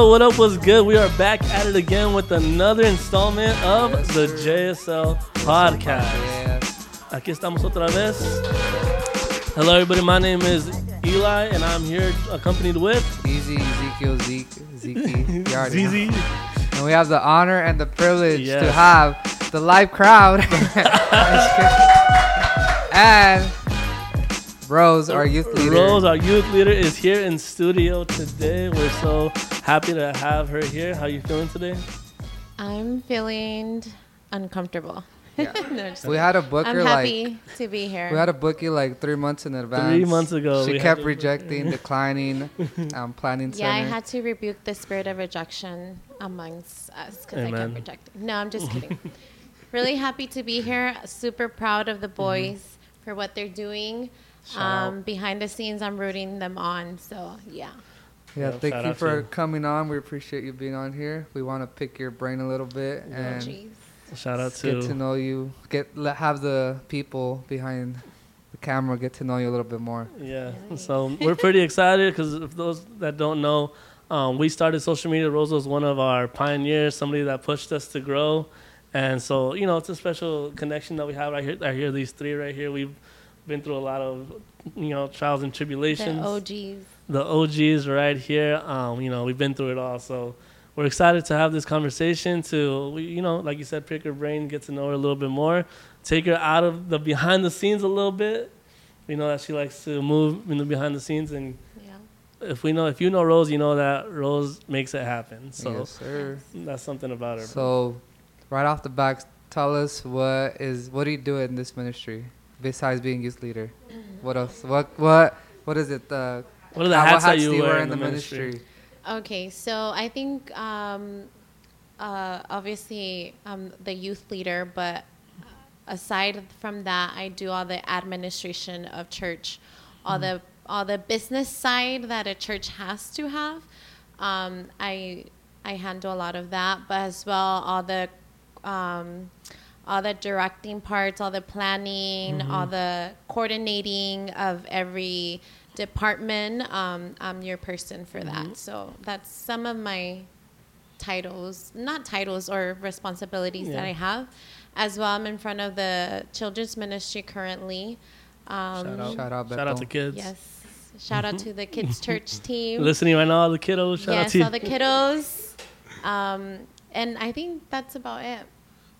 yo, what up? What's good? We are back at it again with another installment of Yes, the. JSL podcast. Aquí estamos otra vez. Hello, everybody. My name is Eli, and I'm here accompanied with Easy, Ezekiel, Zeke, Zeke. You already know. ZZ. And we have the honor and the privilege Yes. to have the live crowd. and Rose, our youth leader. Rose, our youth leader, is here in studio today. We're so happy to have her here. How are you feeling today? I'm feeling uncomfortable. Yeah. No, We had a book I'm her happy like to be here. we had a bookie like three months in advance. Three months ago, She kept rejecting, declining, um, planning yeah, I had to rebuke the spirit of rejection amongst us because I Amen. kept rejecting. No, I'm just kidding. really happy to be here. Super proud of the boys for what they're doing. Shout Um, behind the scenes, I'm rooting them on. So yeah. Yeah, Yeah, thank you for you. coming on. We appreciate you being on here. We want to pick your brain a little bit Oh, and jeez. Shout out to get to to know you. Get let, have the people behind the camera get to know you a little bit more. Yeah, so we're pretty excited because if those that don't know, um, we started social media. Rose was one of our pioneers, somebody that pushed us to grow, and so you know it's a special connection that we have right here. I hear these three right here. We've been through a lot of you know trials and tribulations. The tribulations. OGs. the OGs right here. Um, you know we've been through it all, so we're excited to have this conversation. To you know, like you said, pick her brain, get to know her a little bit more, take her out of the behind the scenes a little bit. We know that she likes to move in the behind the scenes, and Yeah. if we know, if you know Rose, you know that Rose makes it happen. So yes, sir. that's something about her. So, right off the bat, tell us what is what do you do in this ministry besides being youth leader? What else? What what what is it? Uh, what are the how- hats that you do wear in the ministry? Okay, so I think um, uh, obviously I'm the youth leader, but aside from that, I do all the administration of church, all the all the business side that a church has to have. Um, I I handle a lot of that, but as well all the um, all the directing parts, all the planning, all the coordinating of every department. Um, I'm your person for that. So that's some of my titles, not titles or responsibilities that I have. As well, I'm in front of the children's ministry currently. Um, Shout out, Shout out, shout out to Beto. kids. Yes. Shout out to the kids' church team. Listening right now, all the kiddos. Shout out yes, to you. all the kiddos. Um, and I think that's about it.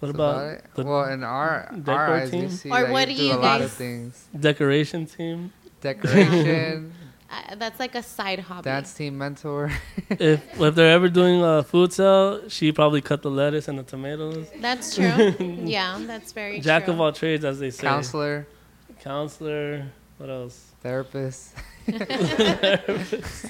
What That's about it. the well, in our decor our eyes, we team? see Or that what you do do you a lot of guys- things: decoration team? decoration, Uh, that's like a side hobby. dance team mentor. if if they're ever doing a food sale, she probably cut the lettuce and the tomatoes. That's true. yeah, that's very Jack true. of all trades, as they say. counselor, Counselor. What else? Therapist. therapist.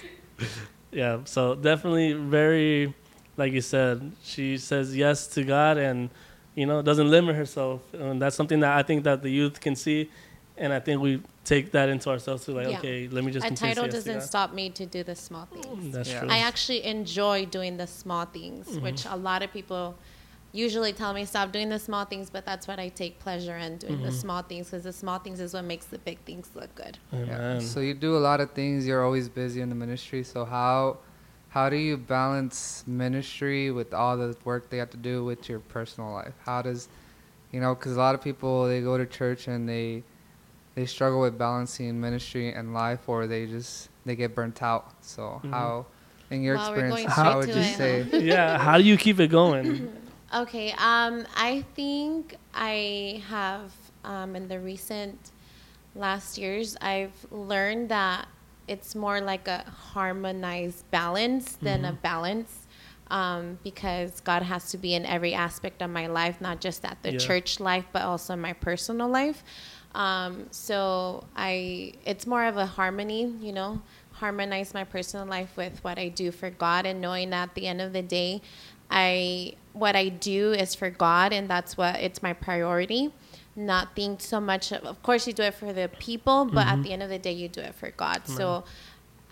Yeah. So definitely very, like you said, she says yes to God and, you know, doesn't limit herself. And that's something that I think that the youth can see, and I think we take that into ourselves too. Like, Yeah. okay, let me just. a title to doesn't stop me to do the small things. That's Yeah. true. I actually enjoy doing the small things, Mm-hmm. which a lot of people usually tell me stop doing the small things, but that's what I take pleasure in doing Mm-hmm. the small things because the small things is what makes the big things look good. Yeah. So you do a lot of things. You're always busy in the ministry. So how how do you balance ministry with all the work they have to do with your personal life? How does you know? Because a lot of people they go to church and they they struggle with balancing ministry and life, or they just they get burnt out. So Mhm. how, in your Wow, experience, how straight would you it, say? huh? yeah. How do you keep it going? Okay, um, I think I have um, in the recent last years, I've learned that it's more like a harmonized balance than a balance. Um, because God has to be in every aspect of my life, not just at the Yeah. church life, but also my personal life. Um, so I, it's more of a harmony, you know, harmonize my personal life with what I do for God, and knowing that at the end of the day, I what I do is for God, and that's what it's my priority. Not think so much. Of, of course, you do it for the people, but at the end of the day, you do it for God. So,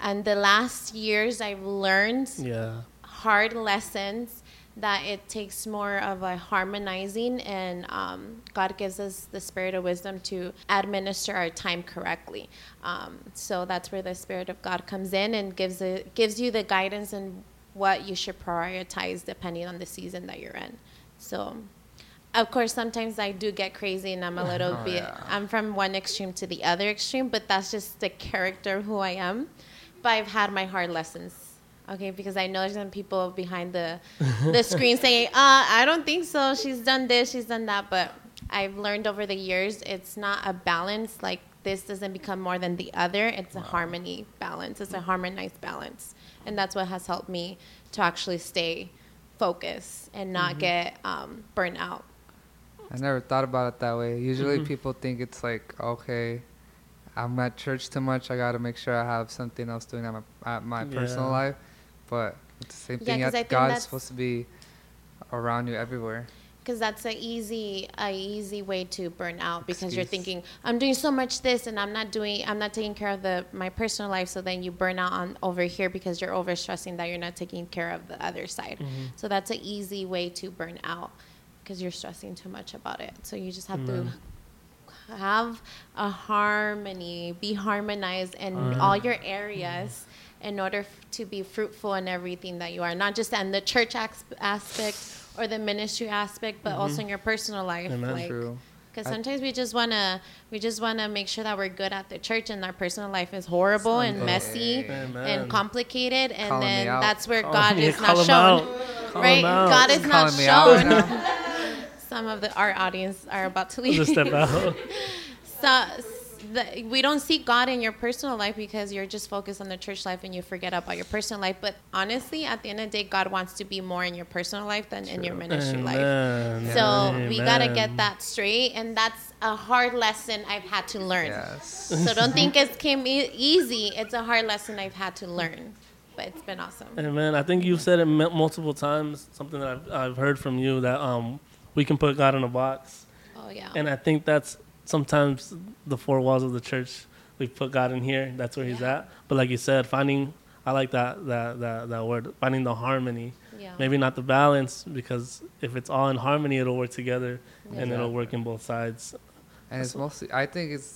and the last years, I've learned Yeah. hard lessons that it takes more of a harmonizing and um, god gives us the spirit of wisdom to administer our time correctly um, so that's where the spirit of god comes in and gives it gives you the guidance and what you should prioritize depending on the season that you're in. So, of course, sometimes I do get crazy and I'm a little Oh, bit, yeah. I'm from one extreme to the other extreme, but that's just the character who I am. But I've had my hard lessons. Okay, because I know there's some people behind the the screen saying, uh, I don't think so. She's done this, she's done that. But I've learned over the years it's not a balance. Like this doesn't become more than the other. It's a harmony balance. It's a harmonized balance. And that's what has helped me to actually stay focused and not get um, burnt out. I never thought about it that way. Usually Mhm. people think it's like, okay, I'm at church too much. I got to make sure I have something else doing at my, at my personal life. But it's the same Yeah, thing. 'cause Yeah, I God's supposed to be around you everywhere. because that's a easy a easy way to burn out because you're thinking I'm doing so much this and I'm not doing I'm not taking care of the my personal life so then you burn out on over here because you're over stressing that you're not taking care of the other side so that's an easy way to burn out because you're stressing too much about it so you just have Amen. to mm-hmm. have a harmony be harmonized in Alright. all your areas in order f- to be fruitful in everything that you are not just in the church as- aspect or the ministry aspect but also mm-hmm. in your personal life Amen. like True. because I- sometimes we just wanna we just wanna make sure that we're good at the church and our personal life is horrible and messy Amen. and complicated and Calling then that's where Call- God yeah, is call not shown right. God is not calling me out shown now. some of the our audience are about to leave Just step out. so the, we don't see God in your personal life because you're just focused on the church life and you forget about your personal life. But honestly, at the end of the day, God wants to be more in your personal life than in your ministry life. Amen. So we gotta get that straight, and that's a hard lesson I've had to learn. Yes. So don't think it came e- easy. It's a hard lesson I've had to learn, but it's been awesome. Amen. I think you've said it m- multiple times. Something that I've, I've heard from you that um, we can put God in a box, Oh yeah. and I think that's sometimes the four walls of the church. We put God in here. That's where He's at. But like you said, finding I like that that that, that word. Finding the harmony. yeah. Maybe not the balance because if it's all in harmony, it'll work together and it'll work in both sides. And it's So- mostly, I think it's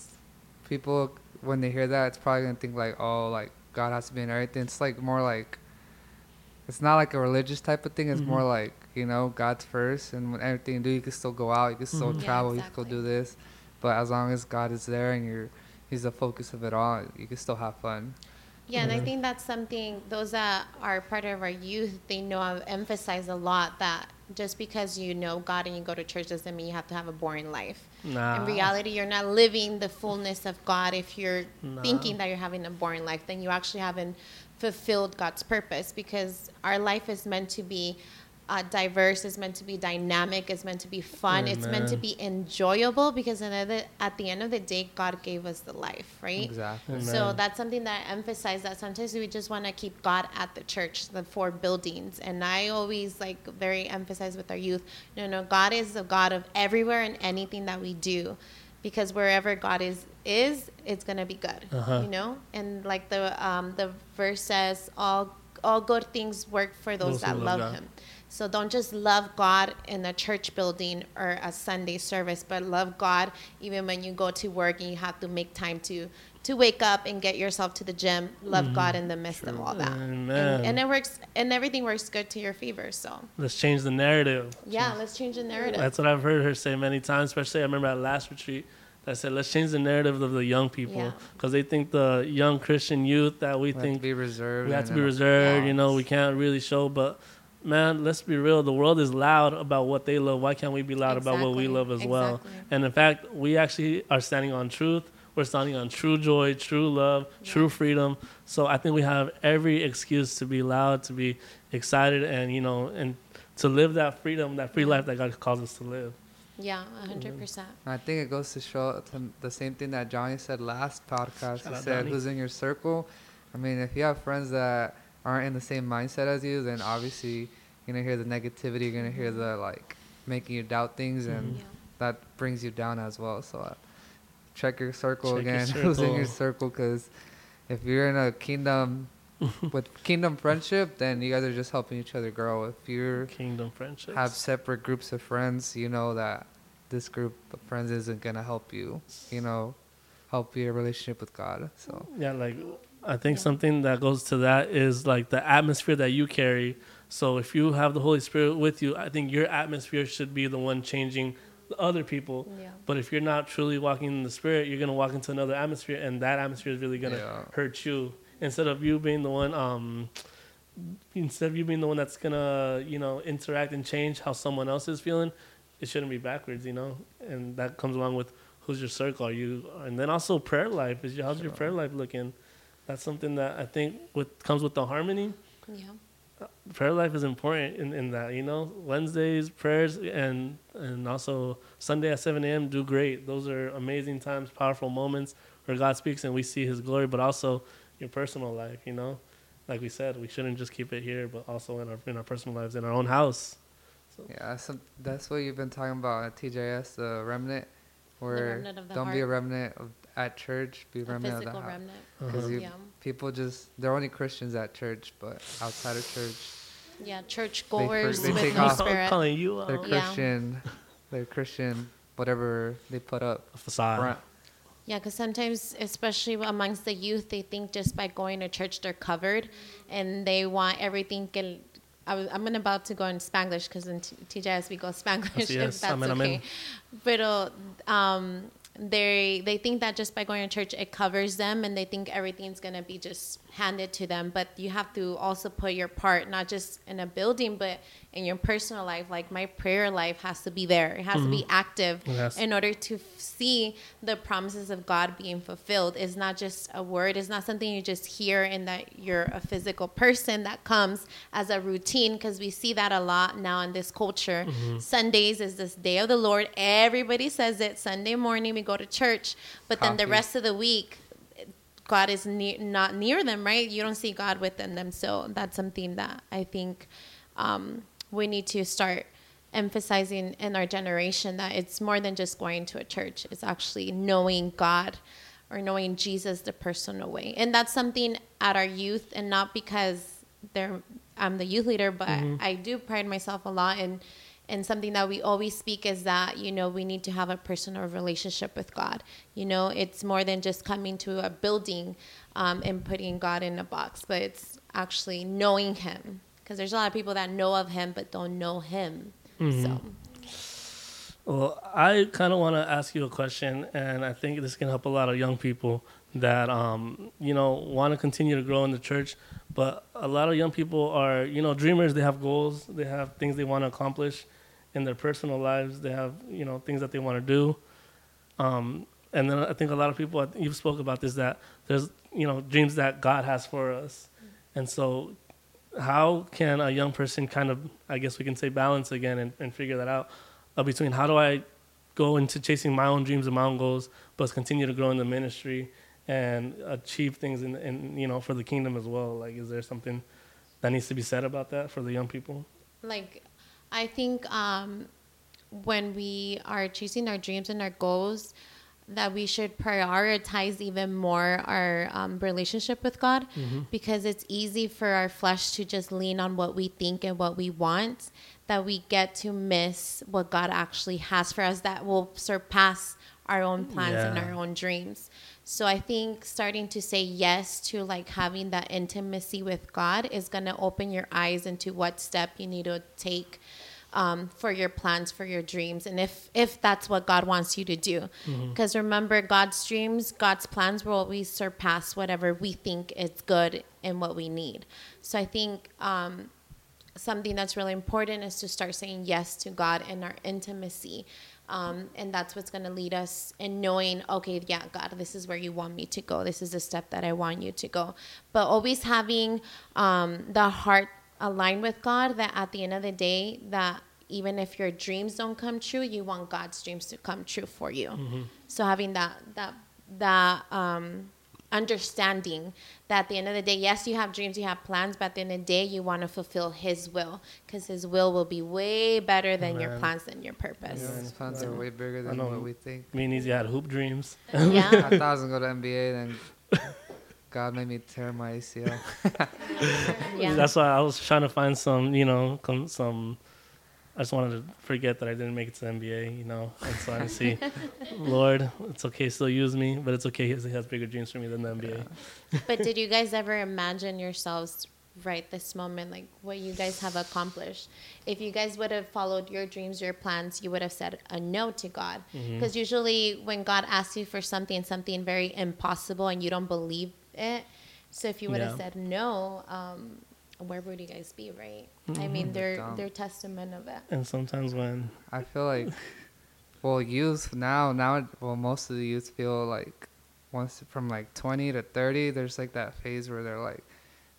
people when they hear that, it's probably gonna think like, oh, like God has to be in everything. It's like more like, it's not like a religious type of thing. It's Mhm. more like you know, God's first, and when everything you do, you can still go out, you can still Mhm. Yeah, travel, you can still do this. But as long as God is there and you're, He's the focus of it all, you can still have fun. Yeah, and I Mhm. think that's something those that are part of our youth they know I've emphasized a lot that just because you know God and you go to church doesn't mean you have to have a boring life. Nah. In reality, you're not living the fullness of God if you're Nah. thinking that you're having a boring life. Then you actually haven't fulfilled God's purpose because our life is meant to be uh, diverse, is meant to be dynamic, is meant to be fun, it's meant to be enjoyable because another, at the end of the day, God gave us the life, right? Exactly. Amen. So that's something that I emphasize that sometimes we just want to keep God at the church, the four buildings. And I always like very emphasize with our youth, no, no, God is the God of everywhere and anything that we do. Because wherever God is is, it's gonna be good. Uh-huh. You know? And like the um, the verse says, all all good things work for those, Those that love love him. So don't just love God in a church building or a Sunday service, but love God even when you go to work and you have to make time to to wake up and get yourself to the gym. Love mm, God in the midst of all that, and, Amen. and it works, and everything works good to your favor. So Let's change the narrative. yeah, let's change the narrative. That's what I've heard her say many times, especially I remember at last retreat. That said, let's change the narrative of the young people Yeah. because they think the young Christian youth that we We have to think be reserved. we have to be reserved. You know, we can't really show. But man, let's be real. The world is loud about what they love. Why can't we be loud about what we love as well? And in fact, we actually are standing on truth. We're standing on true joy, true love, true freedom. So I think we have every excuse to be loud, to be excited, and you know, and to live that freedom, that free life that God calls us to live. yeah, mm-hmm. hundred percent. I think it goes to show to the same thing that Johnny said last podcast. Shout he said, Johnny. "Who's in your circle?" I mean, if you have friends that aren't in the same mindset as you, then obviously you're gonna hear the negativity. You're gonna hear the like making you doubt things, and Yeah. that brings you down as well. So uh, check your circle Check your again. Who's in your circle. circle? Because if you're in a kingdom with kingdom friendship, then you guys are just helping each other grow. If you're Kingdom friendship, have separate groups of friends, you know that this group of friends isn't gonna help you, you know, help your relationship with God. So Yeah, like I think Yeah. something that goes to that is like the atmosphere that you carry. So if you have the Holy Spirit with you, I think your atmosphere should be the one changing the other people. Yeah. But if you're not truly walking in the Spirit, you're gonna walk into another atmosphere, and that atmosphere is really gonna Yeah. hurt you. Instead of you being the one, um, instead of you being the one that's gonna, you know, interact and change how someone else is feeling, it shouldn't be backwards, you know. And that comes along with who's your circle, are you, and then also prayer life. Is your, how's your prayer life looking? That's something that I think with comes with the harmony. Yeah. Uh, prayer life is important in, in that you know? Wednesdays prayers and and also sunday at 7 a.m do great. Those are amazing times powerful moments where god speaks and we see his glory but also your personal life you know? Like we said we shouldn't just keep it here but also in our in our personal lives in our own house. Yeah, that's, some, that's what you've been talking about at TJS, the remnant, where remnant of the don't be a remnant of, at church, be a A remnant of the physical house. remnant. Because Uh-huh. Yeah. people just they're only Christians at church, but outside of church, Yeah. Church goers they with take no off- spirit. calling you they're out. Yeah. Christian, they're Christian, whatever they put up a facade front. Yeah, because sometimes, especially amongst the youth, they think just by going to church they're covered, and they want everything. Que, I was, I'm about to go in Spanglish because in T- TJS we go Spanglish. Así if es. that's Amen, okay. amen. Pero um, they they think that just by going to church it covers them, and they think everything's gonna be just handed to them. But you have to also put your part, not just in a building, but in your personal life. Like my prayer life has to be there. It has to be active Yes. in order to f- see the promises of God being fulfilled. It's not just a word. It's not something you just hear and that you're a physical person that comes as a routine because we see that a lot now in this culture. Sundays is this day of the Lord. Everybody says it. Sunday morning we go to church, but then the rest of the week God is near, not near them, right? You don't see God within them. So that's something that I think um, we need to start emphasizing in our generation that it's more than just going to a church. It's actually knowing God or knowing Jesus the personal way. And that's something at our youth and not because they're I'm the youth leader, but I do pride myself a lot in and something that we always speak is that you know we need to have a personal relationship with god you know it's more than just coming to a building um, and putting god in a box but it's actually knowing him because there's a lot of people that know of him but don't know him so Well, I kind of want to ask you a question, and I think this can help a lot of young people that um, you know want to continue to grow in the church. But a lot of young people are, you know, dreamers. They have goals. They have things they want to accomplish in their personal lives. They have, you know, things that they want to do. Um, and then I think a lot of people, you've spoke about this, that there's, you know, dreams that God has for us. And so how can a young person kind of, I guess we can say balance again and, and figure that out uh, between how do I go into chasing my own dreams and my own goals, but continue to grow in the ministry and achieve things in, in, you know, for the kingdom as well? Like, is there something that needs to be said about that for the young people? like i think um, when we are chasing our dreams and our goals that we should prioritize even more our um, relationship with god because it's easy for our flesh to just lean on what we think and what we want that we get to miss what god actually has for us that will surpass our own plans and our own dreams. So i think starting to say yes to like having that intimacy with god is going to open your eyes into what step you need to take um, for your plans for your dreams and if if that's what god wants you to do because remember god's dreams god's plans will always surpass whatever we think is good and what we need so i think um, something that's really important is to start saying yes to God in our intimacy. Um, and that's what's going to lead us in knowing, okay, yeah, God, this is where you want me to go. This is the step that I want you to go. But always having um, the heart aligned with God that at the end of the day, that even if your dreams don't come true, you want God's dreams to come true for you. So having that, that, that, um, understanding that at the end of the day, yes, you have dreams, you have plans, but at the end of the day, you want to fulfill His will because His will will be way better than your plans and your purpose. Yeah, his plans are way bigger than know. what we think. Me and Easy had hoop dreams. Yeah. I thought I was gonna go to NBA, then God made me tear my ACL. yeah. That's why I was trying to find some, you know, com- some I just wanted to forget that I didn't make it to the NBA, you know. And so I see, Lord, it's okay, still use me, but it's okay. He has bigger dreams for me than the NBA. but did you guys ever imagine yourselves right this moment, like what you guys have accomplished? If you guys would have followed your dreams, your plans, you would have said a no to God. Mm-hmm. Because usually when God asks you for something, something very impossible, and you don't believe it, so if you would have Yeah. said no, um, where would you guys be, right? I Mm-hmm. mean, they're Dumb. they're testament of it. And sometimes when, I feel like, well, youth now, now, well, most of the youth feel like once from like 20 to 30, there's like that phase where they're like,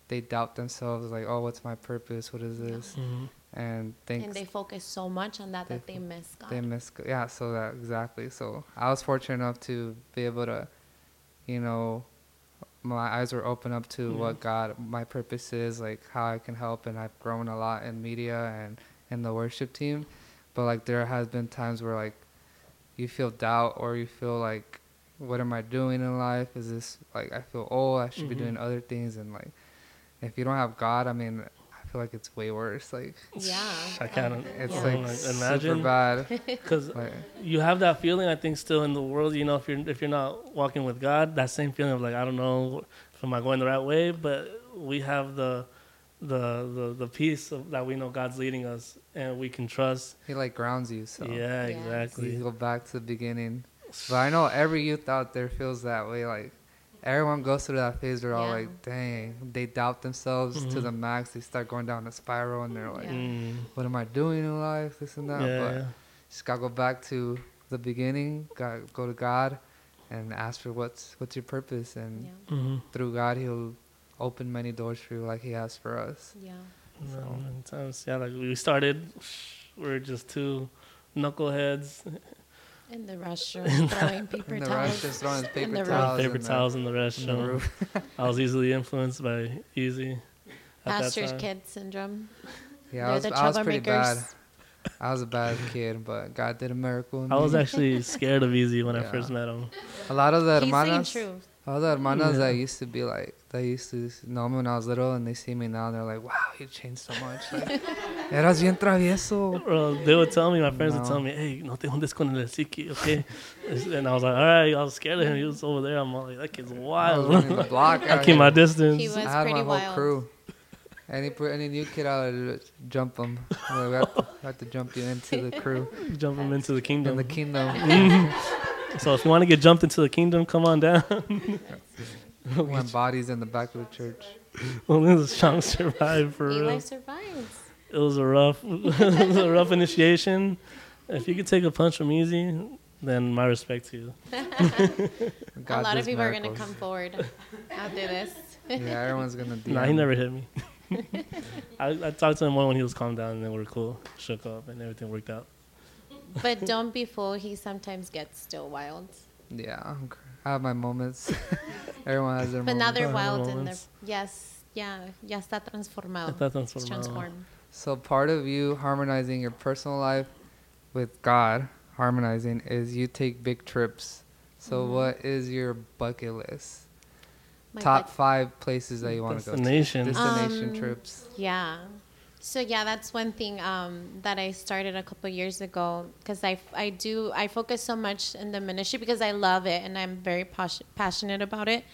they doubt themselves, like, oh, what's my purpose? What is this? Mhm. And think And they focus so much on that They that they miss God. they miss, yeah, so that exactly. So I was fortunate enough to be able to, you know, my eyes were open up to what God, my purpose is, like how I can help, and I've grown a lot in media and in the worship team. But like there has been times where like you feel doubt or you feel like, what am I doing in life? Is this like I feel old? I should be Mhm. doing other things, and like if you don't have God, I mean, feel like it's way worse. Like yeah. I can't it's Yeah. like like, super imagine. bad. Because like, you have that feeling, I think, still in the world. You know, if you're if you're not walking with God, that same feeling of like I don't know, if am I going the right way? But we have the the the the peace of, that we know God's leading us, and we can trust. he like grounds you. So yeah, Yeah. you exactly. go back to the beginning. But I know every youth out there feels that way. Like everyone goes through that phase. They're all like, "Dang!" They doubt themselves to Mhm. the max. They start going down a spiral, and they're like, Yeah. Mm, "What am I doing in life? This and that." yeah, but yeah. just gotta go back to the beginning. Gotta go to God, and ask for what's what's your purpose, and Yeah. Mhm. through God, He'll open many doors for you, like He has for us. Yeah. No, So- many times, yeah, like we started, we are just two knuckleheads In the restroom, throwing paper In the towels. rush, just throwing in paper the towels, paper in the- towels in the in the uh, restroom. I was easily influenced by Easy. at Pastor's kid syndrome. Yeah, I They're was, the I was pretty bad. I was a bad kid, but God did a miracle. In I was actually scared of Easy when I first met him. a lot of the He's saying hermanas. truth. All the hermanas that Yeah. used to be like, they used to know me when I was little, and they see me now, and they're like, "Wow, you changed so much. Like, eras bien travieso." Bro, they would tell me, my friends would tell me, hey, no te juntes con el psiqui, okay? And I was like, all right, I was scared of him. He was over there. I'm all like, that kid's I was wild. running the block. I keep here. my distance. He was I had pretty my whole wild. crew. Any any new kid, I would jump them. we, have to, we have to jump you into the crew Jump him into the in kingdom. the kingdom. so if you want to get jumped into the kingdom, come on down. When bodies in the back of the church. well, this is Sean survived for Eli real. survives. It was a rough, it was a rough initiation. If you could take a punch from Easy, then my respect to you. God a lot of does people are going to come forward after this. Yeah, everyone's gonna. DM. Nah, he never hit me. I, I talked to him more when he was calmed down, and then we were cool, shook up, and everything worked out. But don't be fooled. He sometimes gets still wild. Yeah, I'm cr- I have my moments. Everyone has their But now moments. they're wild and they're, yes, yeah, ya está transformado. Está It's transformado. transformed. So part of you harmonizing your personal life with God, harmonizing is you take big trips. So Mhm. what is your bucket list? My Top butt- five places that you want to go to. Destination. Destination Um, trips. Yeah. So yeah, that's one thing um, that I started a couple years ago because I, I do I focus so much in the ministry because I love it and I'm very pas- passionate about it.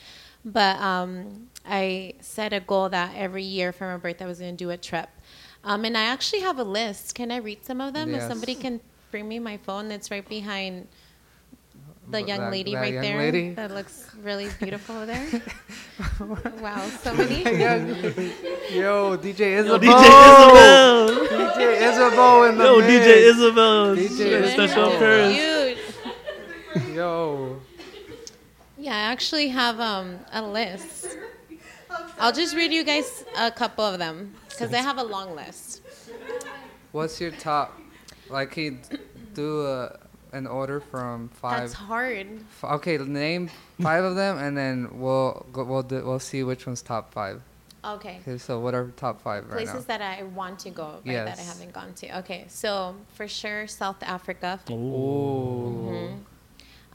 But um, I set a goal that every year for my birthday I was going to do a trip, um, and I actually have a list. Can I read some of them? If somebody can bring me my phone, that's right behind the But young that- lady that right young there. lady? That looks really beautiful over there. wow, somebody. Yo, DJ Yo, Isabel. DJ Isabel! DJ Isabel in the Yo, mix. DJ Isabel! DJ Special Isabel. appearance. Cute. Yo. Yeah, I actually have um, a list. I'll just read you guys a couple of them because I have a long list. What's your top? Like, he do a, an order from five. That's hard. F- Okay, name five of them, and then we'll go, we'll do, we'll see which one's top five. Okay. Okay, so what are top five right Places now? that I want to go, right, that I haven't gone to. Okay, so for sure, South Africa, Ooh. Ooh,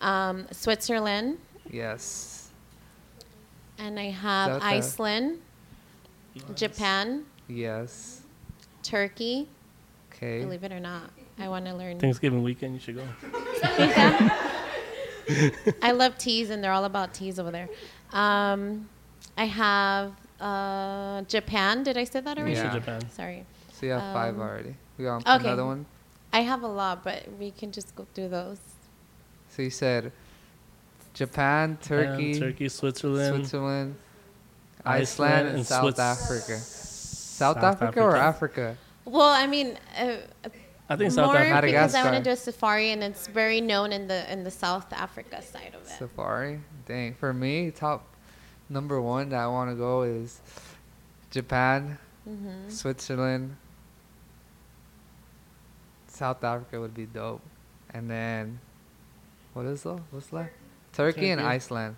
um, Switzerland, yes, and I have South Af- Iceland, Nice. Japan, yes. Turkey, Okay. Believe it or not, I want to learn. Thanksgiving weekend, you should go. I love teas, and they're all about teas over there. Um, I have uh, Japan. Did I say that already? Yeah. Japan. Sorry. So you have five Um, already. We got okay. another one. I have a lot, but we can just go through those. So you said Japan, Turkey, Japan, Turkey, Switzerland, Switzerland, Iceland, Iceland, and, and South Swiss- Africa. South, Africa, or Africa? Well, I mean, uh, I think South more Africa. because I want to do a safari, and it's very known in the in the South Africa side of it. Safari. Dang. For me, top number one that I want to go is Japan, hmm Switzerland, South Africa would be dope, and then what is though? What's left? Turkey, and Iceland.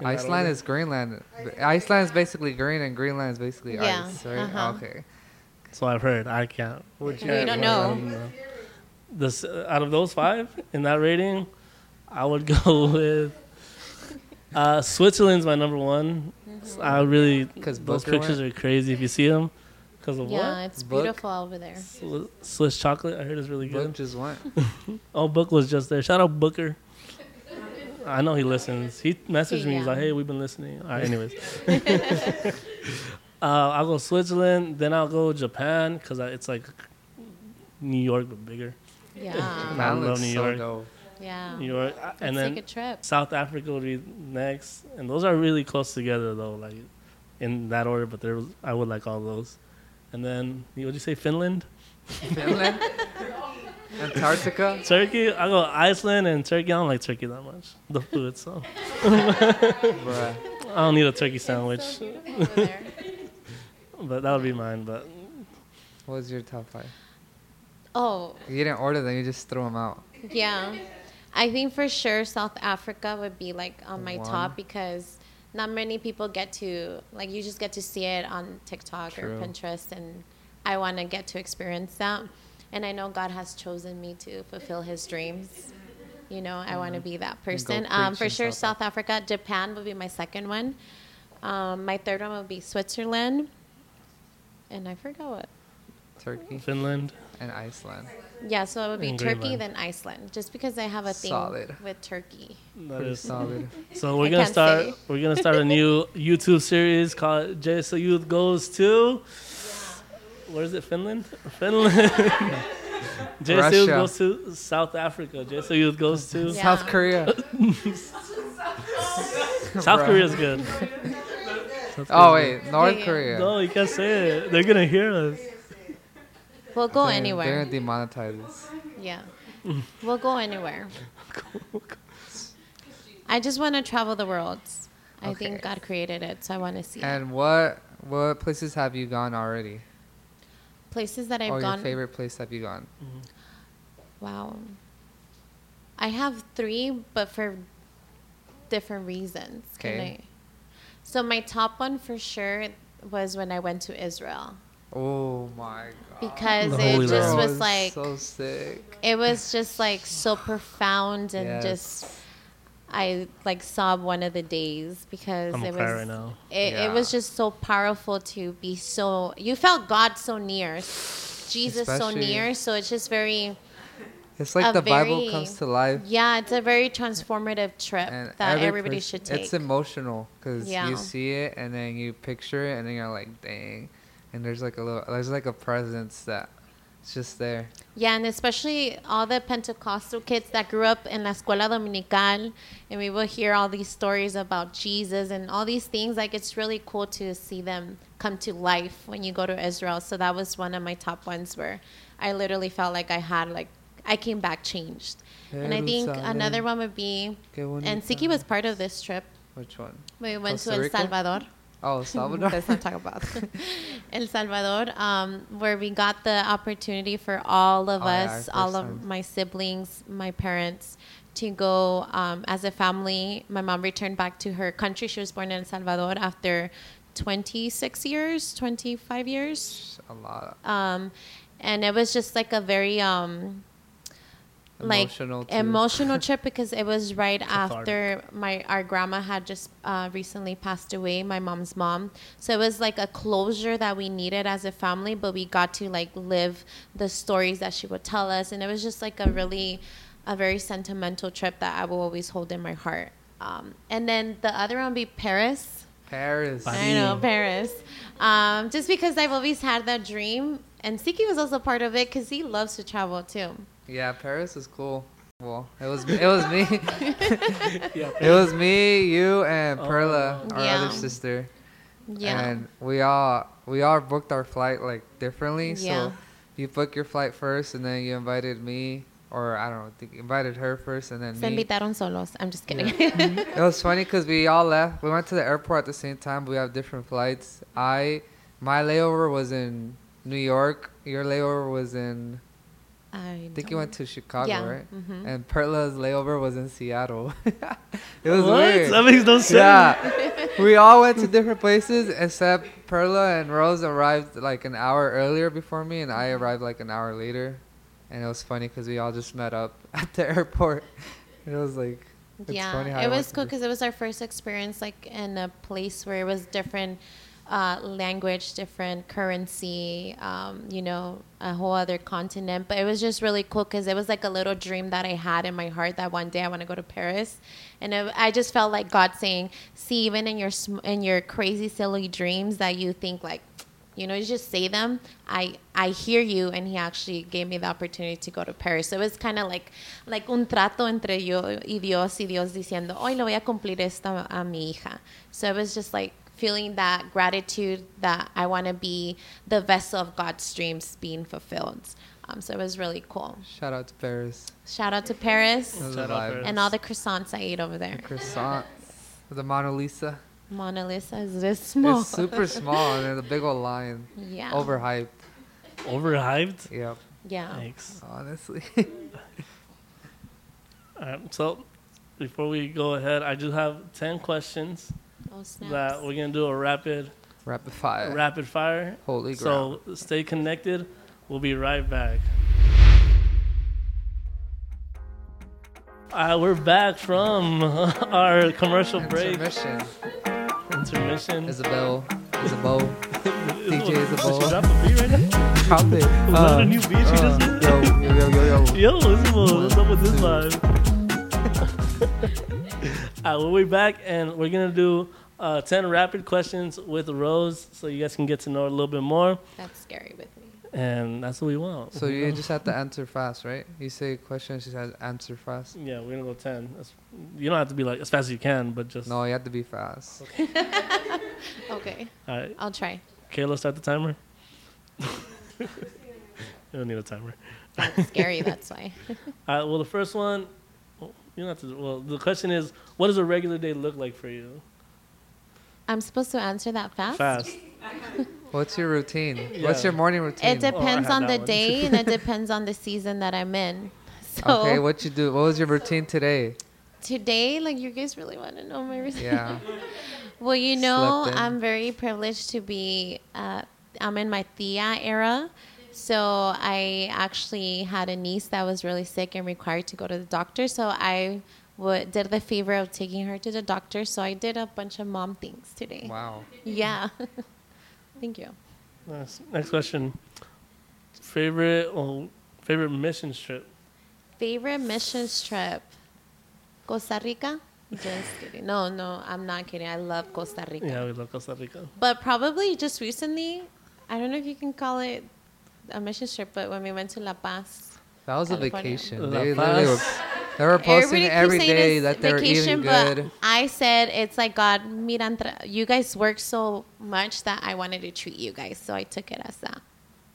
In Iceland is Greenland. Iceland is basically green, and Greenland is basically Yeah, ice, right? uh-huh. Okay. So I've heard. I can't. Would you don't know. This out of those five in that rating, I would go with uh, Switzerland's my number one. I really because those pictures went? are crazy if you see them. Because of Yeah, what? Yeah, it's Book? beautiful over there. Swi- Swiss chocolate. I heard is really Book good. just went. Oh, Book was just there. Shout out Booker. I know he listens. He messaged me. He's like, "Hey, we've been listening." All right, anyways. Uh, I'll go Switzerland. Then I'll go Japan because it's like New York but bigger. Yeah, I love New York. dope. yeah. New York, Let's and then take a trip. South Africa would be next, and those are really close together though, like in that order. But there, was, I would like all those, and then what would you say, Finland, Finland, Antarctica. Turkey? I go Iceland and Turkey. I don't like turkey that much. The food, so I don't need a turkey sandwich. It's so beautiful over there. But that would be mine. But What was your top five? Oh, You didn't order them, you just threw them out. yeah. I think for sure South Africa would be like on my One. top because not many people get to like you just get to see it on TikTok True. or Pinterest and I want to get to experience that. And I know God has chosen me to fulfill his dreams. You know, I want to be that person. Um, for sure, South South Africa. Japan would be my second one. Um, my third one would be Switzerland. And I forgot what. Turkey Finland, and Iceland. Yeah, so it would be And Turkey, Greenland. then Iceland, just because I have a thing Solid. with Turkey. that Pretty is. solid. So we're I gonna can't start. say. We're gonna start a new YouTube series called JSO Youth Goes to. Where is it? Finland. Finland. JSO Russia. Youth goes to South Africa. JSO Youth goes to Yeah. South Korea. South Bruh. Korea's good. South Oh Korea's wait, North Yeah. Korea. good. No, you can't say it. They're gonna hear us. We'll go They're- anywhere. They're gonna demonetize us. Yeah, we'll go anywhere. I just want to travel the world. I Okay. think God created it, so I want to see it. And what what places have you gone already? places that I've or gone. your favorite place have you gone? Mm-hmm. Wow. I have three, but for different reasons. Okay. I- So my top one for sure was when I went to Israel Oh my god. because The it Holy just Land. was was like so sick. it was just like so profound and Yes. just I like sobbed one of the days because I'm it was right now. It, Yeah. it was just so powerful to be so you felt God so near, Jesus so near. So it's just very It's like the Bible comes to life. yeah, it's a very transformative trip And that every everybody pers- should take. It's emotional because Yeah. you see it and then you picture it and then you're like, dang. And there's like a little, there's like a presence that it's just there. Yeah, and especially all the Pentecostal kids that grew up in La Escuela Dominical, and we will hear all these stories about Jesus and all these things. Like, it's really cool to see them come to life when you go to Israel. So, that was one of my top ones where I literally felt like I had, like, I came back changed. And I think another one would be, and. Siki was part of this trip. Which one? We went Costa to El? Salvador. Oh, Salvador. Let's not talk about El Salvador, um, where we got the opportunity for all of Oh, us, our all of time. my siblings, my parents, to go um, as a family. My mom returned back to her country. She was born in El Salvador after 26 years, 25 years. a lot. Um, and it was just like a very, um, like Emotional, emotional trip because it was right after my our grandma had just uh, recently passed away my mom's mom so it was like a closure that we needed as a family but we got to like live the stories that she would tell us and it was just like a really a very sentimental trip that i will always hold in my heart um, and then the other one would be paris Paris. Paris. I know Paris. Paris. Um, just because I've always had that dream, and Siki was also part of it because he loves to travel too. Yeah, Paris is cool. Well, it was it was me. Yeah. it was me, you, and Oh. Perla, our Yeah. other sister. Yeah, And we all we all booked our flight like differently. Yeah. So you book your flight first, and then you invited me, or I don't know, think you invited her first, and then me. se me. invitaron solos. I'm just kidding. Mm-hmm. It was funny because we all left. We went to the airport at the same time. But we have different flights. I my layover was in New York. Your layover was in. I I think he went to Chicago, Yeah, right? mhm. And Perla's layover was in Seattle. it was what? weird. That makes no sense. Yeah, we all went to different places except Perla and Rose arrived like an hour earlier before me, and I arrived like an hour later. And it was funny because we all just met up at the airport. It was like, it's yeah, funny how it went was cool because it was our first experience like in a place where it was different uh, language, different currency, um, you know, a whole other continent. But it was just really cool because it was like a little dream that I had in my heart that one day I want to go to Paris, and it, I just felt like God saying, "See, even in your in your crazy, silly dreams that you think like." You know, you just say them. I I hear you, and he actually gave me the opportunity to go to Paris. So it was kind of like like un trato entre yo y Dios y Dios diciendo, hoy le voy a cumplir esto a mi hija. So it was just like feeling that gratitude that I want to be the vessel of God's dreams being fulfilled. Um, so it was really cool. Shout out to Paris. Shout out to Paris Shout out. Paris. and all the croissants I ate over there. Croissants, The Mona Lisa. Mona Lisa is this small. It's super small and there's a big old lion. Yeah. Overhyped. Overhyped. Yep. Yeah. Thanks. Honestly. All right. So before we go ahead, I just have ten questions Oh, snaps. that we're gonna do a rapid Rapid fire. rapid fire. Holy ground. So stay connected. We'll be right back. Uh, we're back from our commercial break. Intermission. Intermission. Isabel. Isabel. DJ Did Isabel. you drop a beat right now? Drop it. Was that a uh, new beat you just uh, did? Yo, yo, yo, yo, yo. Yo, Isabel, what's up with this Two. vibe? Alright, uh, we'll be back and we're gonna do uh, ten rapid questions with Rose, so you guys can get to know her a little bit more, That's scary with me. and that's what we want. So you just have to answer fast, right? You say a question, she says answer fast. Yeah, we're gonna go ten. That's, you don't have to be like as fast as you can, but just. No, you have to be fast. Okay, All right, I'll try. Kayla, start the timer. you don't need a timer. That's scary. That's why. All right. Well, the first one, you don't have to. Well, the question is, what does a regular day look like for you? I'm supposed to answer that fast. Fast. What's your routine? What's your morning routine? It depends had on the day and it depends on the season that I'm in. So Okay, what you do? What was your routine today? today, like you guys really want to know my routine. Yeah. Well, you know, I'm very privileged to be. Uh, I'm in my tia era, so I actually had a niece that was really sick and required to go to the doctor. So I would, did the favor of taking her to the doctor. So I did a bunch of mom things today. Wow. Yeah. Thank you. Nice. Next question. Favorite well, favorite mission trip? Favorite mission trip? Costa Rica? Just kidding. No, no, I'm not kidding. I love Costa Rica. Yeah, we love Costa Rica. But probably just recently, I don't know if you can call it a mission trip, but when we went to La Paz. That was a California. vacation. La They literally were, Paz. They were posting Everybody every keeps saying day it's that they were eating but good. I said it's like God, mira, entre- you guys work so much that I wanted to treat you guys, so I took it as that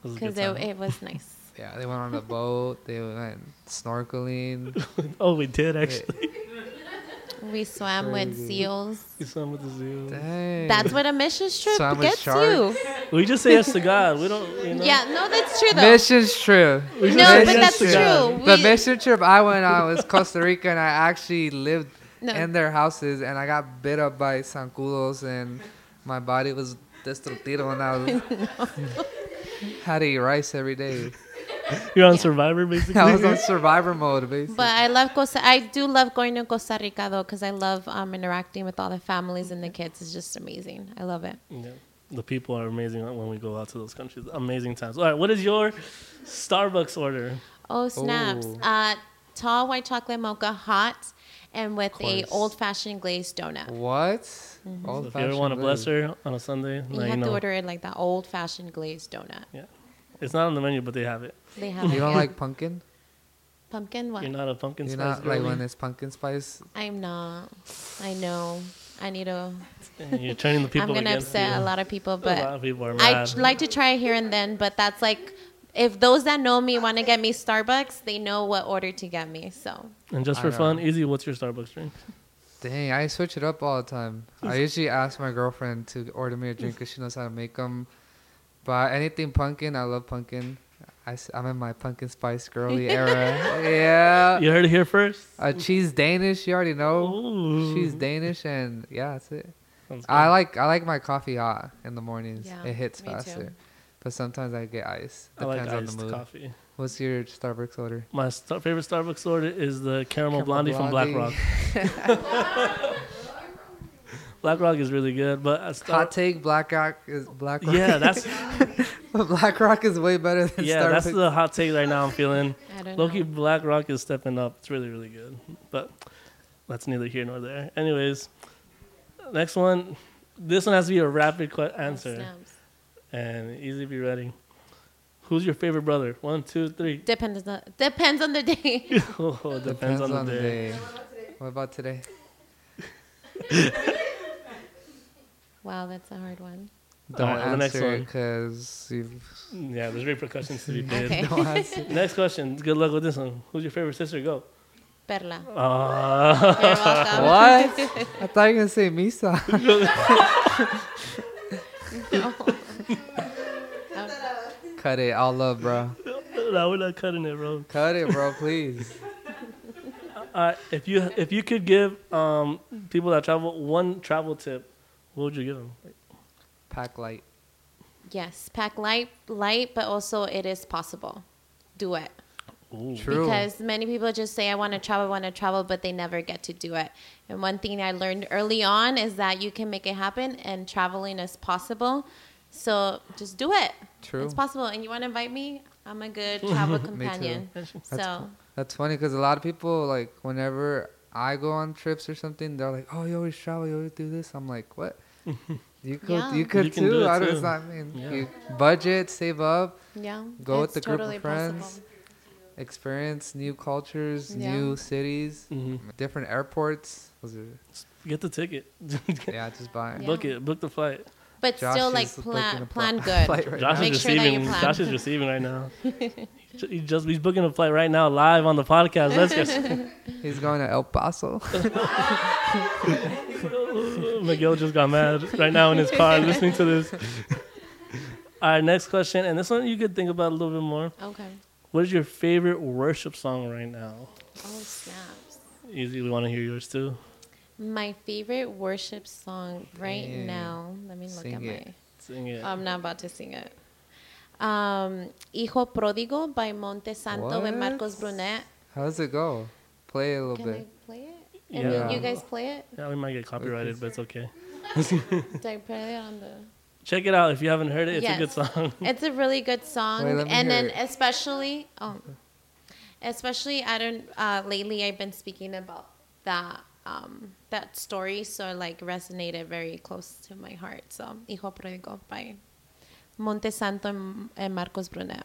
was a because it, time. it was nice. Yeah, they went on the boat. They went snorkeling. oh, we did actually. We swam with seals. we swam with the seals. Dang. That's what a mission trip Swam gets you. We just say yes to God. We don't. You know. Yeah, no, that's true though. Mission's true. We just No, but yes that's true. God. The mission trip I went on was Costa Rica, and I actually lived No. in their houses, and I got bit up by zancudos, and my body was destructido, and I was had to eat rice every day. You're on Yeah. Survivor, basically. I was on survivor mode, basically. But I love Costa. I do love going to Costa Rica though, because I love um, interacting with all the families and the kids. It's just amazing. I love it. Yeah. The people are amazing when we go out to those countries. Amazing times. All right, what is your Starbucks order? Oh snaps! Ooh. Uh, tall white chocolate mocha, hot, and with a old fashioned glazed donut. what? Mm-hmm. Old So if you ever want to bless her on a Sunday, You now you have to order it like that old fashioned glazed donut. It's not on the menu, but they have it. They have. You it, don't yeah. like pumpkin? pumpkin? What? You're not a pumpkin You're spice not like girly? when it's pumpkin spice. I'm not. I know. I need to. You're turning the people I'm gonna upset you. a lot of people, a lot but of people are I mad. tr- like to try it here and then. But that's like, if those that know me want to get me Starbucks, they know what order to get me. So and just for fun, easy. What's your Starbucks drink? Dang, I switch it up all the time. I usually ask my girlfriend to order me a drink because she knows how to make them. But anything pumpkin, I love pumpkin. I, am in my pumpkin spice girly era. yeah. You heard it here first. Uh, A cheese Danish, you already know. Ooh. Cheese Danish, and yeah, that's it. I like I like my coffee hot in the mornings. Yeah, it hits me too. faster. But sometimes I get ice. I like Depends on iced the mood. coffee. What's your Starbucks order? My star- favorite Starbucks order is the caramel, Caramel blondie, from Black Rock. Black Rock is really good, but I Star- Hot take: Black Rock is Black Rock. yeah, that's Black Rock is way better than yeah, Starbucks. that's the hot take right now. I'm feeling. I don't Loki know. Black Rock is stepping up. It's really really good, but that's neither here nor there. Anyways, next one. This one has to be a rapid que- Oh, answer and easy. To be ready. Who's your favorite brother? One, two, three. Depends on the depends on the day. oh, it depends, on, the, day. What about today? Wow, that's a hard one. Don't Alright, the next answer one. because you've Yeah, there's repercussions to be paid. Okay. don't answer. Next question. Good luck with this one. Who's your favorite sister? Go. Perla. Uh, You're welcome. What? I thought you were gonna say Misa. Cut it, all love, bro. no, we're not cutting it, bro. Cut it, bro, please. Uh, if you if you could give um, people that travel one travel tip, what would you give them? Pack light. Yes, pack light, light, but also it is possible. Do it. Ooh. True. Because many people just say, I want to travel, I want to travel, but they never get to do it. And one thing I learned early on is that you can make it happen and traveling is possible. So just do it. True. It's possible. And you want to invite me? I'm a good travel companion. That's So, That's funny because a lot of people like whenever I go on trips or something, they're like, "Oh, you always travel, you always do this." I'm like, "What? You could, Yeah. you could You can do too. I don't. too. It's not, I mean, Yeah. you budget, save up, yeah. Go with it's the group of friends. possible. experience new cultures, Yeah. new cities, hmm different airports. Those are, Get the ticket. yeah, just buy it. Yeah. Book it. Book the flight. But Josh still, like, plan, plan good. right Josh now. Make is sure that you receiving. plan. Josh is receiving right now. he, just he's booking a flight right now live on the podcast. Let's get. He's going to El Paso. Miguel just got mad right now in his car listening to this. All right, next question, and this one you could think about a little bit more. Okay. What is your favorite worship song right now? Oh, snaps. Easy, we want to hear yours too. My favorite worship song right Dang. now. Let me look Sing at it. my. Sing it. I'm not about to sing it. Um, Hijo Pródigo by Montesanto with Marcos Brunet. How does it go? Play a little Can I bit. Play it? And Yeah. you guys play it? yeah, we might get copyrighted, but it's okay. Did I play it on the? Check it out if you haven't heard it. It's a good song. It's a really good song, Wait, and then it. especially, oh, especially I don't. Uh, lately, I've been speaking about that um, that story, so like resonated very close to my heart. So, Hijo Pródigo by Montesanto and- and Marcos Brunet.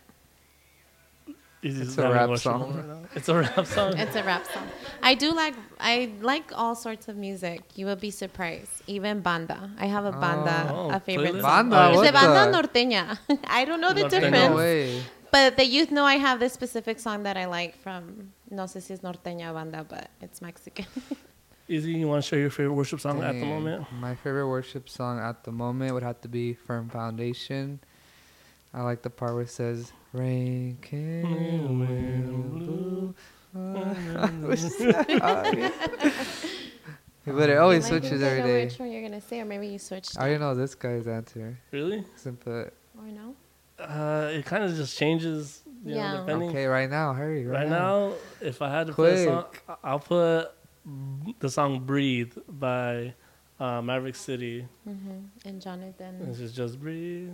Easy It's a rap song. right. It's a rap song. It's a rap song. I do like I like all sorts of music. You will be surprised. Even banda. I have a banda, Oh, a favorite. Banda, It's what a banda the- norteña. I don't know the Norteña. difference. No way. But the youth know I have this specific song that I like from no sé si es norteña banda, but it's Mexican. Easy, you want to share your favorite worship song at the moment? My favorite worship song at the moment would have to be Firm Foundation. I like the part where it says, Rain came, wind blew. but it always Like, switches I every know. Which one you're gonna say, or maybe you switched. I already it. know this guy's answer. Really? Simple. Or no? Uh, it kind of just changes You Yeah. know, depending. Okay, right now, hurry. Right, Right now, if I had to put a song, I'll put the song "Breathe" by uh, Maverick City. Mm-hmm. And Jonathan. This is just breathe.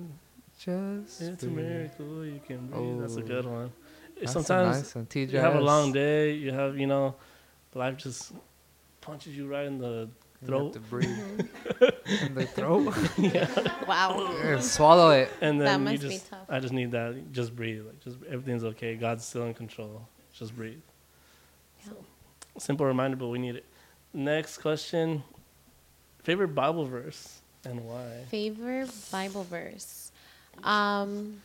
Just It's a miracle you can breathe. That's a Oh. good one. That's a Sometimes nice one. you have a long day. You have you know, life just punches you right in the You have throat, to breathe in the throat. yeah. Wow. Yeah, swallow it. and That then you must be tough. I just need that. Just breathe. Like just everything's okay. God's still in control. Just breathe. Yeah. Simple reminder, but we need it. Next question. Favorite Bible verse and why? Favorite Bible verse. Um,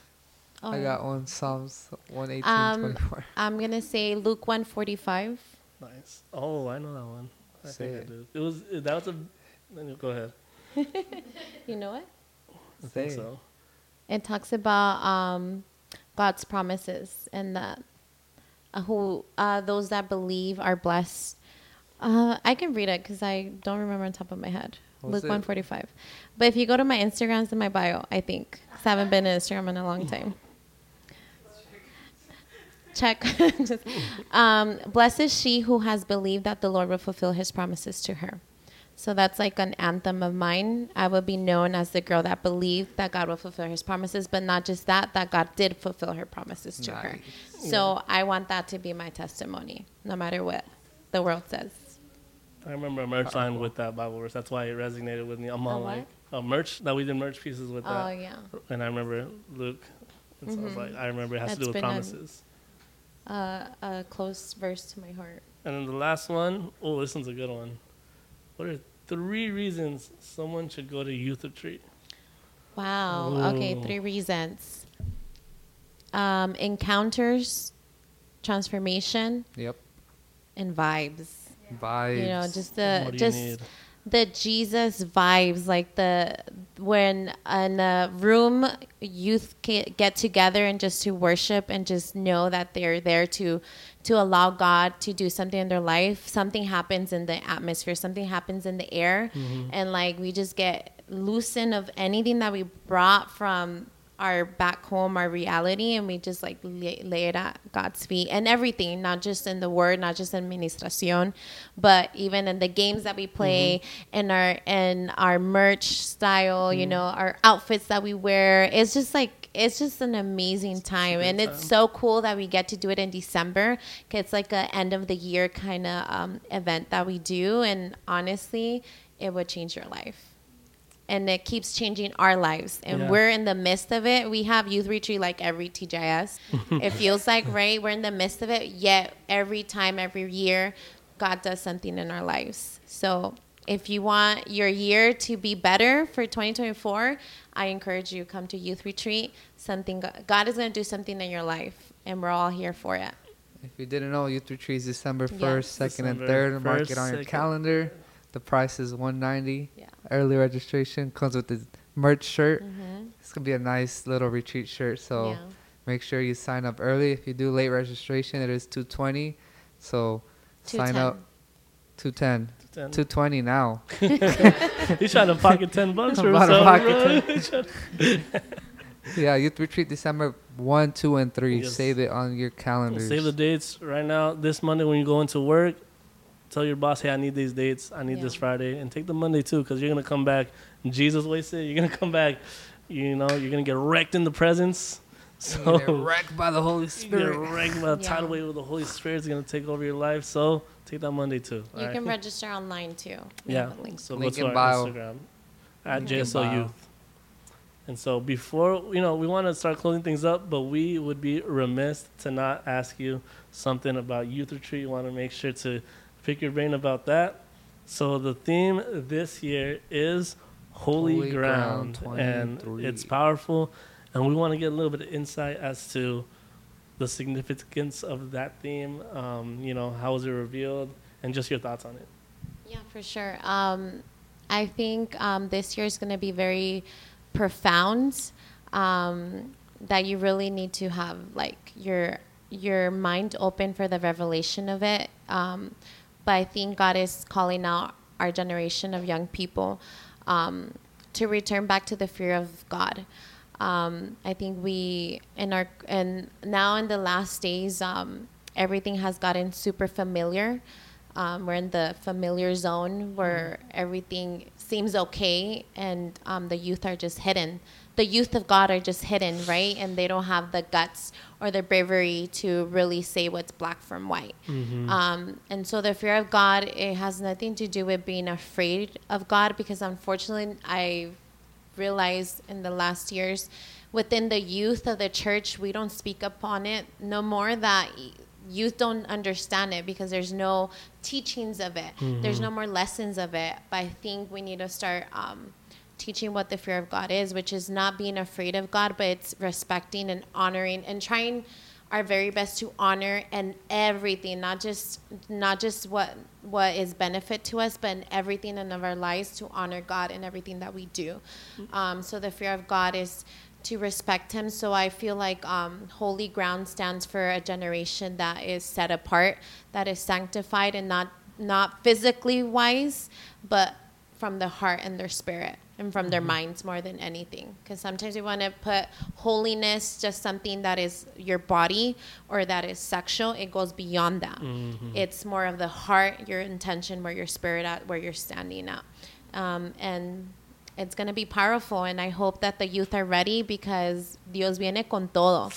oh, I got one. Psalms 118, Um, 24. I'm gonna say Luke 145. Nice. Oh, I know that one. I Say think I it. do. It was that was a. then you Go ahead. You know it? I Say think it. so. It talks about um, God's promises and that uh, who uh, those that believe are blessed. Uh, I can read it because I don't remember on top of my head. Luke it? 145. But if you go to my Instagrams in my bio, I think. 'cause I haven't been on Instagram in a long time. Check. Just- um, Blessed is she who has believed that the Lord will fulfill his promises to her. So that's like an anthem of mine. I will be known as the girl that believed that God will fulfill his promises, but not just that, that God did fulfill her promises to her. Nice. So I want that to be my testimony, no matter what the world says. I remember a merch line with that Bible verse. That's why it resonated with me. I'm all A like a merch that we did merch pieces with Oh, that. yeah. And I remember Luke. And so I was like, I remember it has to do with been a- promises. Uh, a close verse to my heart. And then the last one, oh, this one's a good one. What are three reasons someone should go to youth retreat? Wow. Okay, three reasons. Um, encounters, transformation, Yep. and vibes. Vibes. You know, just the just the Jesus vibes, like the when in a room youth get together and just to worship and just know that they're there to to allow God to do something in their life. Something happens in the atmosphere, something happens in the air, Mm-hmm. and like we just get loosened of anything that we brought from our back home, our reality, and we just like lay, lay it at God's feet and everything, not just in the word, not just in administración, but even in the games that we play, Mm-hmm. in our in our merch style, you know, our outfits that we wear. It's just like it's just an amazing time, great and it's so cool that we get to do it in december It's like a end of the year kind of um, event that we do, and honestly, it would change your life and it keeps changing our lives and Yeah. we're in the midst of it we have youth retreat like every tjs it feels like right we're in the midst of it yet every time every year god does something in our lives so if you want your year to be better for 2024 i encourage you come to youth retreat something god is going to do something in your life and we're all here for it If you didn't know, Youth Retreat is December Yes. 1st, 2nd, and December 3rd. Mark it on your calendar. The price is 190 Yeah. Early registration comes with the merch shirt. Mhm. It's going to be a nice little retreat shirt. So yeah. make sure you sign up early. If you do late registration, it is 220 So sign up. 210 Ten. 220 now. He's trying to pocket ten bucks for I'm about to himself, pocket bro. He's trying- Yeah, Youth Retreat December 1, 2, and 3. Yes. Save it on your calendars. Save the dates right now. This Monday when you go into work, tell your boss, "Hey, I need these dates. I need this Friday," and take the Monday too, because you're gonna come back Jesus wasted. You're gonna come back. You know, you're gonna get wrecked in the presence. So You're So get wrecked by the Holy you're Spirit. gonna wreck by the Yeah. tidal wave of the Holy Spirit is gonna take over your life. So take that Monday too. you alright? can register online too We Yeah. have a link. So Link go to in our bio. Instagram at Link in JSO. Youth. And so before you know, we want to start closing things up, but we would be remiss to not ask you something about youth retreat. We want to make sure to pick your brain about that. So the theme this year is holy, Holy ground, Ground and it's powerful. And we want to get a little bit of insight as to the significance of that theme. Um, you know, how was it revealed, and just your thoughts on it. Yeah, for sure. Um, I think um, this year is going to be very profound. Um, that you really need to have like your your mind open for the revelation of it. But I think God is calling out our generation of young people um, to return back to the fear of God. Um, I think we in our and now in the last days, um, everything has gotten super familiar. Um, we're in the familiar zone where everything seems okay, and um, the youth are just hidden. The youth of God are just hidden, right? And they don't have the guts or the bravery to really say what's black from white. Um, and so the fear of God, it has nothing to do with being afraid of God, because unfortunately, I realized in the last years within the youth of the church we don't speak upon it no more that youth don't understand it because there's no teachings of it there's no more lessons of it but i think we need to start um, teaching what the fear of god is which is not being afraid of god but it's respecting and honoring and trying our very best to honor and everything not just not just what what is benefit to us but in everything in of our lives to honor god in everything that we do. Um, so the fear of god is to respect him. So i feel like um, holy ground stands for a generation that is set apart that is sanctified and not not physically wise but from the heart and their spirit and from their minds more than anything. Because sometimes we want to put holiness just something that is your body or that is sexual it goes beyond that. It's more of the heart your intention where your spirit at where you're standing at. Um, and it's going to be powerful and i hope that the youth are ready because dios viene con todo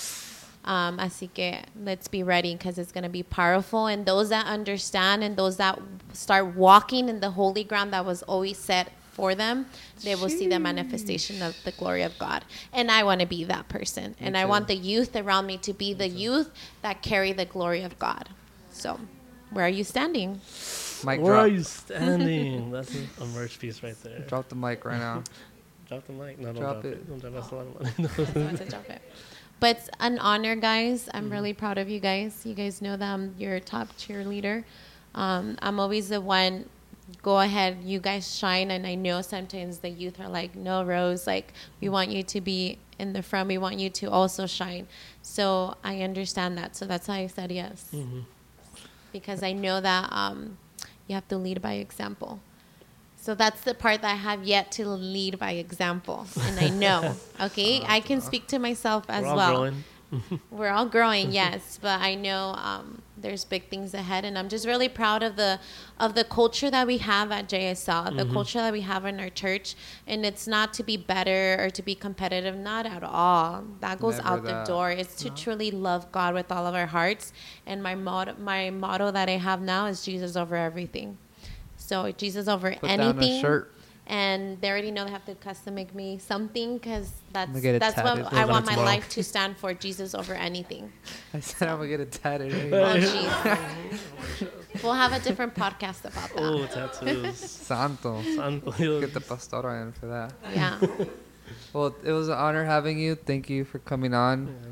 um, así que let's be ready because it's going to be powerful. And those that understand and those that start walking in the holy ground that was always set for them, they will see the manifestation of the glory of God. And I want to be that person. and I want the youth around me to be the youth that carry the glory of God. So, where are you standing? Mic Where drop. are you standing? That's a, a merch piece right there. Drop, Drop the mic right now. Drop the mic. No, don't Drop drop, it. it. Don't drop. That's a lot of money. I want to drop it. But it's an honor, guys. I'm really proud of you guys. You guys know that I'm your top cheerleader. Um, I'm always the one. Go ahead, you guys shine. And I know sometimes the youth are like, "No, Rose. Like we want you to be in the front. We want you to also shine." So I understand that. So that's why I said yes, because I know that um, you have to lead by example. So that's the part that I have yet to lead by example, and I know. Okay, uh, I can uh, speak to myself as We're all well. growing. We're all growing, yes, but I know um, there's big things ahead, and I'm just really proud of the of the culture that we have at JSL, the mm-hmm. culture that we have in our church, and it's not to be better or to be competitive, not at all. That goes Never out that. the door. It's to truly love God with all of our hearts, and my motto, my motto that I have now is Jesus over everything. So Jesus over Put anything down a shirt. and they already know they have to custom make me something because that's gonna get it that's what tatted. I want my tomorrow. life to stand for. Jesus over anything. I said I'm gonna get it tatted. Oh, oh jeez. we'll have a different podcast about that. Oh, tattoos. Santo. Santo. Get the pastora in for that. Yeah. Well, it was an honor having you. Thank you for coming on. Yeah.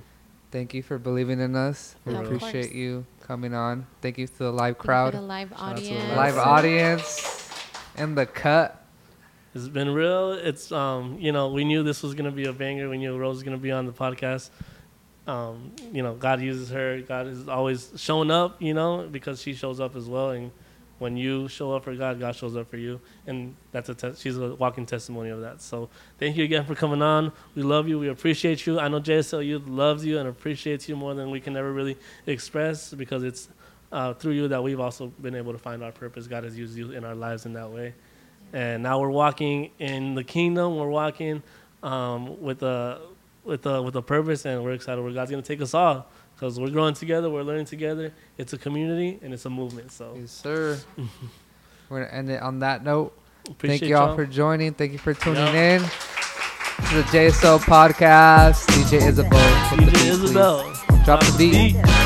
Thank you for believing in us. We Of appreciate course. you coming on. Thank you to the live Thank you for crowd, the live out to the audience. live audience, and the cut. It's been real. It's um, you know, we knew this was gonna be a banger. We knew Rose was gonna be on the podcast. Um, you know, God uses her. God is always showing up. You know, because she shows up as well. And when you show up for God, God shows up for you. And that's a te- she's a walking testimony of that. So thank you again for coming on. We love you. We appreciate you. I know JSL Youth loves you and appreciates you more than we can ever really express because it's uh, through you that we've also been able to find our purpose. God has used you in our lives in that way and now we're walking in the kingdom. We're walking um, with a with a with a purpose, and we're excited where God's gonna take us all because we're growing together, we're learning together. It's a community and it's a movement. So Yes, sir. We're gonna end it on that note. appreciate Thank you all y'all. for joining. Thank you for tuning Yep. in to the JSO podcast. DJ Isabel. beat, DJ. Isabel. Drop the beat.